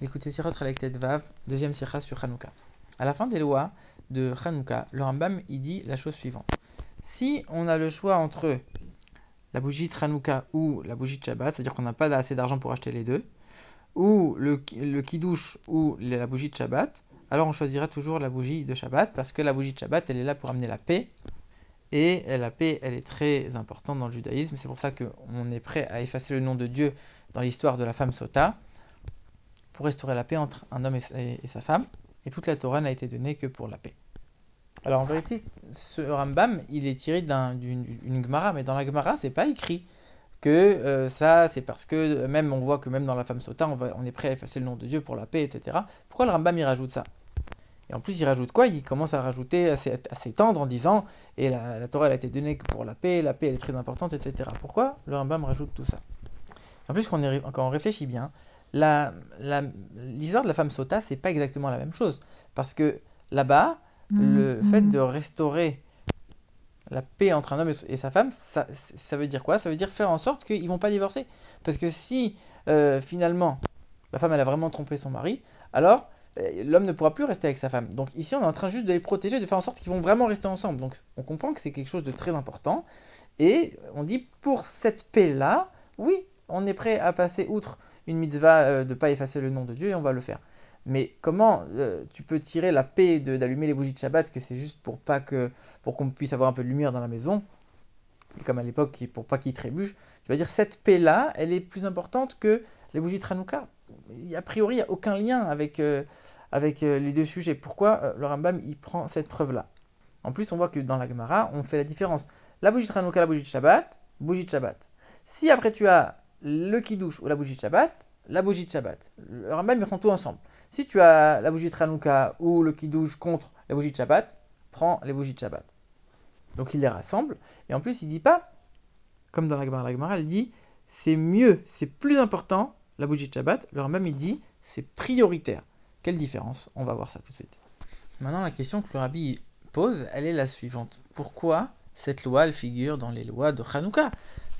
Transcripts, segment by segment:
Écoutez Sirot Chalek Vav, deuxième sirah sur Hanouka. À la fin des lois de Hanouka, le Rambam il dit la chose suivante. Si on a le choix entre la bougie de Hanouka ou la bougie de Shabbat, c'est-à-dire qu'on n'a pas assez d'argent pour acheter les deux, ou le, le kidouche ou la bougie de Shabbat, alors on choisira toujours la bougie de Shabbat parce que la bougie de Shabbat elle est là pour amener la paix et la paix elle est très importante dans le judaïsme. C'est pour ça qu'on est prêt à effacer le nom de Dieu dans l'histoire de la femme Sota pour restaurer la paix entre un homme et, sa femme. Et toute la Torah n'a été donnée que pour la paix. Alors en vérité, ce Rambam, il est tiré d'une Gemara, mais dans la Gemara, c'est pas écrit que euh, ça, c'est parce que même on voit que même dans la femme sota, on, est prêt à effacer le nom de Dieu pour la paix, etc. Pourquoi le Rambam il rajoute ça? Et en plus, il rajoute quoi? Il commence à rajouter, à s'étendre en disant, et la, Torah elle a été donnée que pour la paix, la paix elle est très importante, etc. Pourquoi le Rambam rajoute tout ça? En plus, quand on réfléchit bien, l'histoire de la femme sota, c'est pas exactement la même chose. Parce que là-bas, le fait de restaurer la paix entre un homme et sa femme, ça, veut dire quoi? Ça veut dire faire en sorte qu'ils vont pas divorcer. Parce que si euh, finalement la femme elle a vraiment trompé son mari, alors euh, l'homme ne pourra plus rester avec sa femme. Donc ici on est en train juste de les protéger, de faire en sorte qu'ils vont vraiment rester ensemble. Donc on comprend que c'est quelque chose de très important. Et on dit pour cette paix là, oui, on est prêt à passer outre une mitzvah euh, de ne pas effacer le nom de Dieu et on va le faire. Mais comment euh, tu peux tirer la paix d'allumer les bougies de Shabbat, que c'est juste pour pas que pour qu'on puisse avoir un peu de lumière dans la maison, comme à l'époque pour pas qu'il trébuche. Tu vas dire cette paix là, elle est plus importante que les bougies de Hanouka. A priori, il n'y a aucun lien avec euh, avec les deux sujets. Pourquoi le Rambam il prend cette preuve là En plus, on voit que dans la Gemara, on fait la différence. La bougie de Hanouka, la bougie de Shabbat, bougie de Shabbat. Si après tu as le kidouche ou la bougie de Shabbat, la bougie de Shabbat. Le Rambam, ils font tout ensemble. Si tu as la bougie de Hanouka ou le kidouche contre la bougie de Shabbat, prends les bougies de Shabbat. Donc il les rassemble. Et en plus, il dit pas, comme dans la Gemara, elle dit, c'est mieux, c'est plus important, la bougie de Shabbat. Le Rambam, il dit, c'est prioritaire. Quelle différence? On va voir ça tout de suite. Maintenant, la question que le Rabbi pose, elle est la suivante. Pourquoi cette loi, elle figure dans les lois de Hanouka?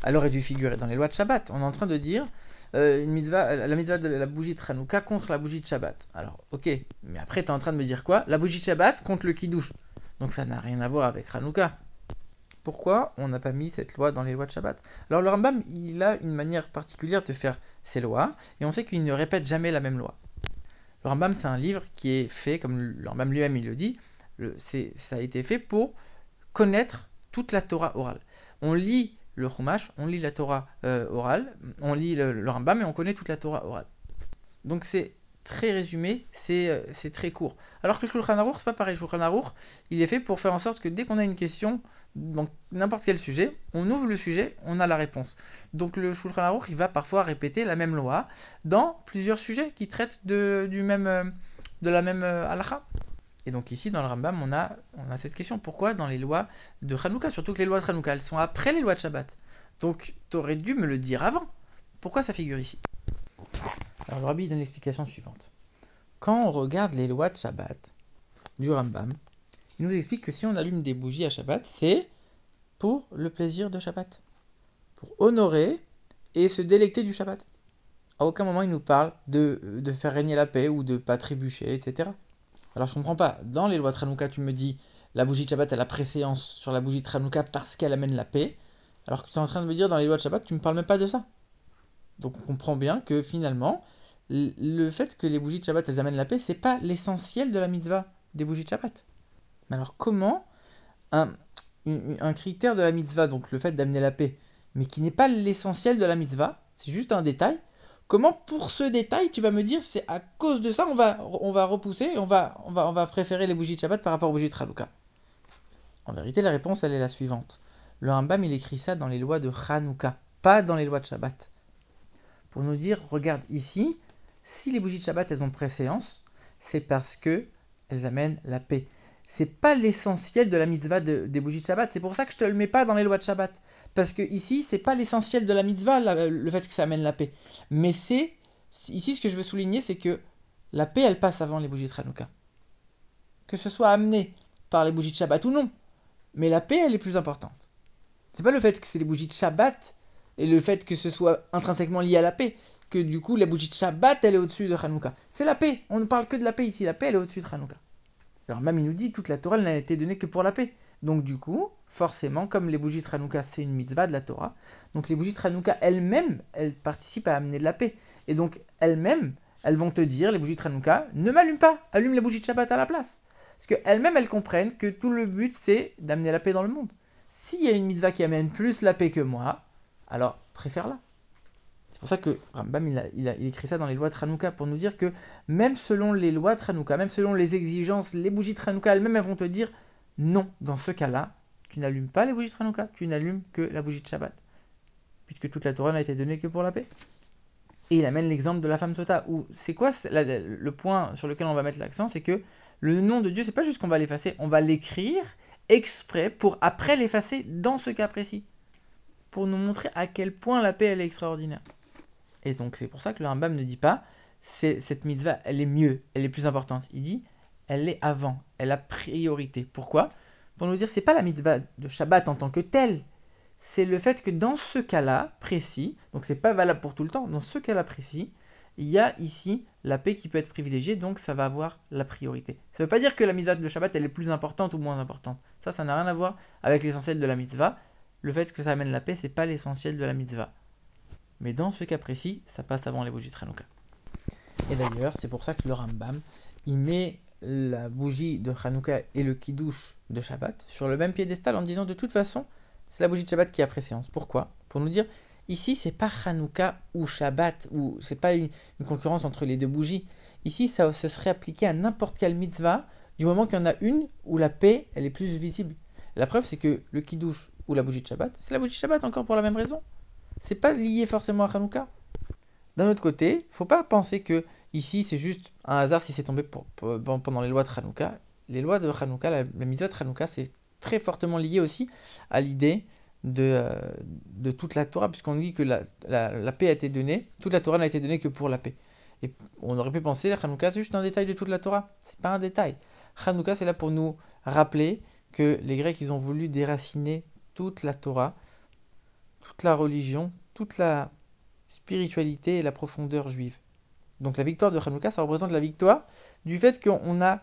Elle aurait dû figurer dans les lois de Shabbat. On est en train de dire euh, mitzvah, la mitzvah de la bougie de Hanouka contre la bougie de Shabbat. Alors, ok, mais après, tu es en train de me dire quoi? La bougie de Shabbat contre le Kiddush. Donc ça n'a rien à voir avec Hanouka. Pourquoi on n'a pas mis cette loi dans les lois de Shabbat? Alors le Rambam, il a une manière particulière de faire ses lois, et on sait qu'il ne répète jamais la même loi. Le Rambam, c'est un livre qui est fait, comme le Rambam lui-même il le dit, ça a été fait pour connaître toute la Torah orale. On lit le Chumash, on lit la Torah euh, orale, on lit le, Rambam et on connaît toute la Torah orale. Donc c'est très résumé, euh, c'est très court. Alors que le Shulchan Aruch, c'est pas pareil. Shulchan Aruch, il est fait pour faire en sorte que dès qu'on a une question, dans n'importe quel sujet, on ouvre le sujet, on a la réponse. Donc le Shulchan Aruch, il va parfois répéter la même loi dans plusieurs sujets qui traitent de, du même, euh, de la même halakha. Et donc ici, dans le Rambam, on a, on a cette question. Pourquoi dans les lois de Hanouka, surtout que les lois de Hanouka, elles sont après les lois de Shabbat Donc, tu aurais dû me le dire avant. Pourquoi ça figure ici? Alors le Rabbi donne l'explication suivante. Quand on regarde les lois de Shabbat du Rambam, il nous explique que si on allume des bougies à Shabbat, c'est pour le plaisir de Shabbat. Pour honorer et se délecter du Shabbat. À aucun moment il nous parle de, de faire régner la paix ou de pas trébucher, etc. Alors je comprends pas. Dans les lois de tu me dis la bougie de Shabbat a la préséance sur la bougie de Hanouka parce qu'elle amène la paix. Alors que tu es en train de me dire dans les lois de Shabbat, tu me parles même pas de ça. Donc on comprend bien que finalement, le fait que les bougies de Shabbat elles amènent la paix, c'est pas l'essentiel de la mitzvah des bougies de Shabbat. Mais alors comment un critère de la mitzvah, donc le fait d'amener la paix, mais qui n'est pas l'essentiel de la mitzvah, c'est juste un détail, Comment pour ce détail tu vas me dire c'est à cause de ça on va, on va repousser on va, on, va, on va préférer les bougies de Shabbat par rapport aux bougies de Hanouka En vérité la réponse elle est la suivante. Le Rambam il écrit ça dans les lois de Hanouka, pas dans les lois de Shabbat. Pour nous dire regarde ici, si les bougies de Shabbat elles ont préséance, c'est parce que elles amènent la paix. C'est pas l'essentiel de la mitzvah des bougies de Shabbat. C'est pour ça que je te le mets pas dans les lois de Shabbat. Parce que ici, c'est pas l'essentiel de la mitzvah, le fait que ça amène la paix. Mais c'est, ici, ce que je veux souligner, c'est que la paix, elle passe avant les bougies de Hanouka. Que ce soit amené par les bougies de Shabbat ou non. Mais la paix, elle est plus importante. C'est pas le fait que c'est les bougies de Shabbat et le fait que ce soit intrinsèquement lié à la paix que du coup la bougie de Shabbat elle est au-dessus de Hanouka. C'est la paix, on ne parle que de la paix ici, la paix elle est au-dessus de Hanouka. Alors même il nous dit toute la Torah n'a été donnée que pour la paix. Donc du coup, forcément, comme les bougies de c'est une mitzvah de la Torah, donc les bougies de elles-mêmes, elles participent à amener de la paix. Et donc elles-mêmes, elles vont te dire, les bougies de ne m'allume pas, allume les bougies de Shabbat à la place. Parce qu'elles-mêmes, elles comprennent que tout le but c'est d'amener la paix dans le monde. S'il y a une mitzvah qui amène plus la paix que moi, alors préfère-la. C'est pour ça que Rambam il écrit ça dans les lois de Hanouka pour nous dire que même selon les lois de Hanouka, même selon les exigences, les bougies de Hanouka elles-mêmes elles vont te dire non, dans ce cas-là, tu n'allumes pas les bougies de Hanouka, tu n'allumes que la bougie de Shabbat. Puisque toute la Torah n'a été donnée que pour la paix. Et il amène l'exemple de la femme Sota, où c'est quoi le point sur lequel on va mettre l'accent, c'est que le nom de Dieu, c'est pas juste qu'on va l'effacer, on va l'écrire exprès pour après l'effacer dans ce cas précis. Pour nous montrer à quel point la paix elle est extraordinaire. Et donc c'est pour ça que le Rambam ne dit pas cette mitzvah elle est mieux, elle est plus importante. Il dit elle est avant, elle a priorité. Pourquoi? Pour nous dire c'est pas la mitzvah de Shabbat en tant que telle, c'est le fait que dans ce cas-là précis, donc c'est pas valable pour tout le temps, dans ce cas-là précis, il y a ici la paix qui peut être privilégiée, donc ça va avoir la priorité. Ça ne veut pas dire que la mitzvah de Shabbat elle est plus importante ou moins importante. Ça, ça n'a rien à voir avec l'essentiel de la mitzvah. Le fait que ça amène la paix, c'est pas l'essentiel de la mitzvah. Mais dans ce cas précis, ça passe avant les bougies de Hanouka. Et d'ailleurs, c'est pour ça que le Rambam, il met la bougie de Hanouka et le kiddush de Shabbat sur le même piédestal en disant de toute façon, c'est la bougie de Shabbat qui a préséance. Pourquoi? Pour nous dire, ici, c'est pas Hanouka ou Shabbat, ou c'est pas une, concurrence entre les deux bougies. Ici, ça se serait appliqué à n'importe quelle mitzvah, du moment qu'il y en a une où la paix, elle est plus visible. La preuve, c'est que le kiddush ou la bougie de Shabbat, c'est la bougie de Shabbat encore pour la même raison c'est pas lié forcément à Hanouka. D'un autre côté, faut pas penser que ici c'est juste un hasard si c'est tombé pendant les lois de Hanouka. Les lois de Hanouka, la, la mitzvah de Hanouka, c'est très fortement lié aussi à l'idée de, euh, toute la Torah, puisqu'on dit que la, la, paix a été donnée, toute la Torah n'a été donnée que pour la paix. Et on aurait pu penser que Hanouka c'est juste un détail de toute la Torah. C'est pas un détail. Hanouka c'est là pour nous rappeler que les Grecs ils ont voulu déraciner toute la Torah toute la religion, toute la spiritualité et la profondeur juive. Donc la victoire de Hanouka, ça représente la victoire du fait qu'on a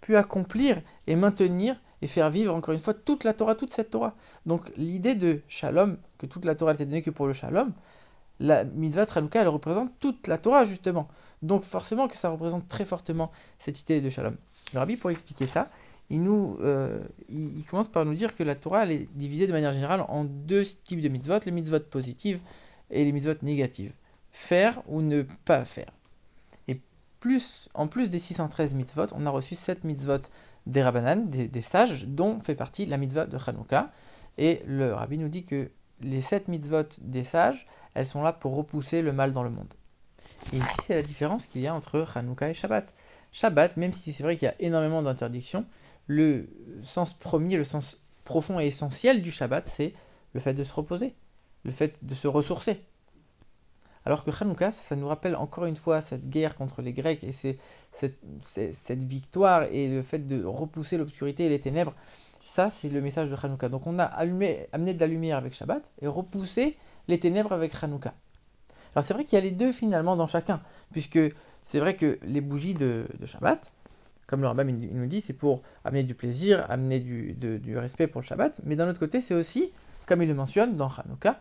pu accomplir et maintenir et faire vivre encore une fois toute la Torah, toute cette Torah. Donc l'idée de Shalom, que toute la Torah n'était donnée que pour le Shalom, la mitzvah Hanouka, elle représente toute la Torah justement. Donc forcément que ça représente très fortement cette idée de Shalom. Le rabbi, pour expliquer ça, il, nous, euh, il, commence par nous dire que la Torah est divisée de manière générale en deux types de mitzvot, les mitzvot positives et les mitzvot négatives. Faire ou ne pas faire. Et plus, en plus des 613 mitzvot, on a reçu 7 mitzvot des Rabbanan, des, sages, dont fait partie la mitzvah de Hanouka. Et le rabbi nous dit que les 7 mitzvot des sages, elles sont là pour repousser le mal dans le monde. Et ici, c'est la différence qu'il y a entre Hanouka et Shabbat. Shabbat, même si c'est vrai qu'il y a énormément d'interdictions, le sens premier, le sens profond et essentiel du Shabbat, c'est le fait de se reposer, le fait de se ressourcer. Alors que Hanouka, ça nous rappelle encore une fois cette guerre contre les Grecs et cette, victoire et le fait de repousser l'obscurité et les ténèbres. Ça, c'est le message de Hanouka. Donc on a allumé, amené de la lumière avec Shabbat et repoussé les ténèbres avec Hanouka. Alors c'est vrai qu'il y a les deux finalement dans chacun, puisque c'est vrai que les bougies de Shabbat, comme le Rambam nous dit, c'est pour amener du plaisir, amener du, respect pour le Shabbat, mais d'un autre côté, c'est aussi, comme il le mentionne dans Hanouka,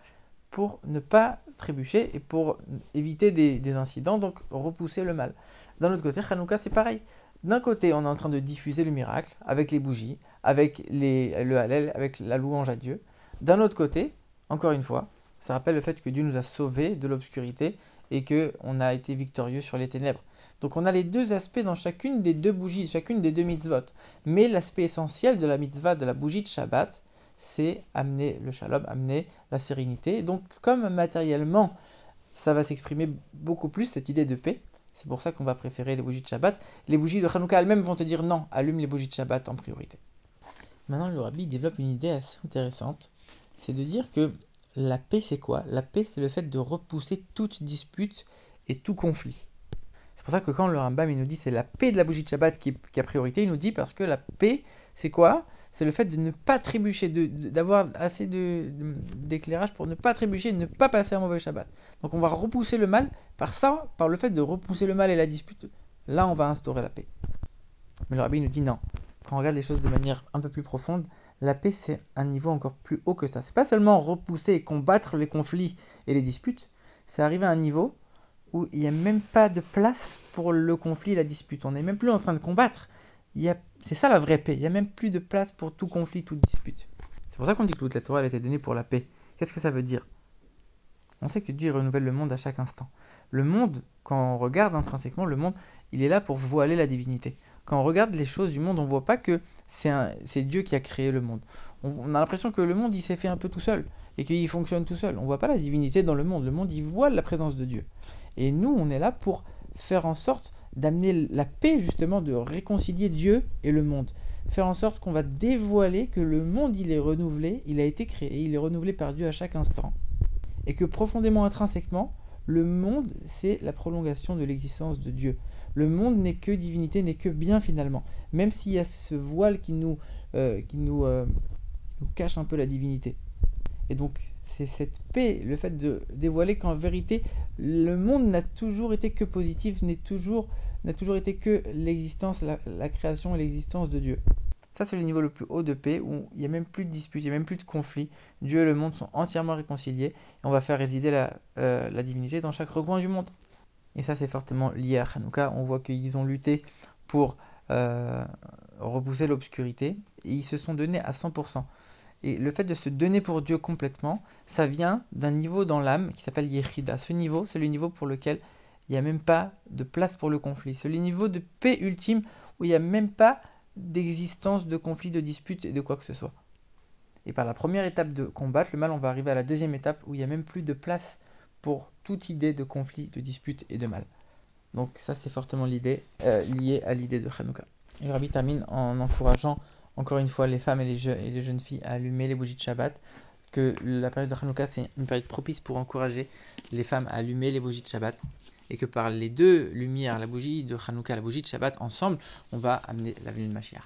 pour ne pas trébucher et pour éviter des, incidents, donc repousser le mal. D'un autre côté, Hanouka, c'est pareil. D'un côté, on est en train de diffuser le miracle avec les bougies, avec les, le Hallel, avec la louange à Dieu. D'un autre côté, encore une fois, ça rappelle le fait que Dieu nous a sauvés de l'obscurité et qu'on a été victorieux sur les ténèbres. Donc on a les deux aspects dans chacune des deux bougies, chacune des deux mitzvot. Mais l'aspect essentiel de la mitzvah de la bougie de Shabbat, c'est amener le shalom, amener la sérénité. Donc comme matériellement, ça va s'exprimer beaucoup plus, cette idée de paix, c'est pour ça qu'on va préférer les bougies de Shabbat. Les bougies de Hanouka elles-mêmes vont te dire non, allume les bougies de Shabbat en priorité. Maintenant, le rabbi développe une idée assez intéressante, c'est de dire que la paix c'est quoi? La paix c'est le fait de repousser toute dispute et tout conflit pour ça que quand le Rambam il nous dit c'est la paix de la bougie de Shabbat qui, qui a priorité, il nous dit parce que la paix, c'est quoi? C'est le fait de ne pas trébucher, d'avoir assez d'éclairage pour ne pas trébucher, ne pas passer un mauvais Shabbat. Donc on va repousser le mal par ça, par le fait de repousser le mal et la dispute. Là, on va instaurer la paix. Mais le Rabbi nous dit non. Quand on regarde les choses de manière un peu plus profonde, la paix c'est un niveau encore plus haut que ça. C'est pas seulement repousser et combattre les conflits et les disputes, c'est arriver à un niveau où il n'y a même pas de place pour le conflit et la dispute. On n'est même plus en train de combattre. C'est ça la vraie paix. Il n'y a même plus de place pour tout conflit, toute dispute. C'est pour ça qu'on dit que toute la Torah a été donnée pour la paix. Qu'est-ce que ça veut dire? On sait que Dieu renouvelle le monde à chaque instant. Le monde, quand on regarde intrinsèquement, le monde, il est là pour voiler la divinité. Quand on regarde les choses du monde, on ne voit pas que c'est Dieu qui a créé le monde. On, a l'impression que le monde, il s'est fait un peu tout seul et qu'il fonctionne tout seul. On ne voit pas la divinité dans le monde. Le monde, il voit la présence de Dieu. Et nous, on est là pour faire en sorte d'amener la paix, justement, de réconcilier Dieu et le monde. Faire en sorte qu'on va dévoiler que le monde, il est renouvelé, il a été créé, il est renouvelé par Dieu à chaque instant. Et que profondément, intrinsèquement, le monde, c'est la prolongation de l'existence de Dieu. Le monde n'est que divinité, n'est que bien finalement. Même s'il y a ce voile qui nous, euh, euh, cache un peu la divinité. Et donc, c'est cette paix, le fait de dévoiler qu'en vérité, le monde n'a toujours été que positif, n'a toujours été que l'existence, la, création et l'existence de Dieu. Ça, c'est le niveau le plus haut de paix où il n'y a même plus de disputes, il n'y a même plus de conflits. Dieu et le monde sont entièrement réconciliés et on va faire résider la, euh, divinité dans chaque recoin du monde. Et ça, c'est fortement lié à Hanouka. On voit qu'ils ont lutté pour euh, repousser l'obscurité et ils se sont donnés à 100%. Et le fait de se donner pour Dieu complètement, ça vient d'un niveau dans l'âme qui s'appelle Yechida. Ce niveau, c'est le niveau pour lequel il n'y a même pas de place pour le conflit. C'est le niveau de paix ultime où il n'y a même pas d'existence de conflit, de dispute et de quoi que ce soit. Et par la première étape de combattre le mal, on va arriver à la deuxième étape où il n'y a même plus de place pour toute idée de conflit, de dispute et de mal. Donc ça c'est fortement l'idée euh, liée à l'idée de Hanouka. Le rabbi termine en encourageant encore une fois les femmes et les, et les jeunes filles à allumer les bougies de Shabbat, que la période de Hanouka c'est une période propice pour encourager les femmes à allumer les bougies de Shabbat, et que par les deux lumières, la bougie de Hanouka la bougie de Shabbat, ensemble, on va amener la venue de Mashiach.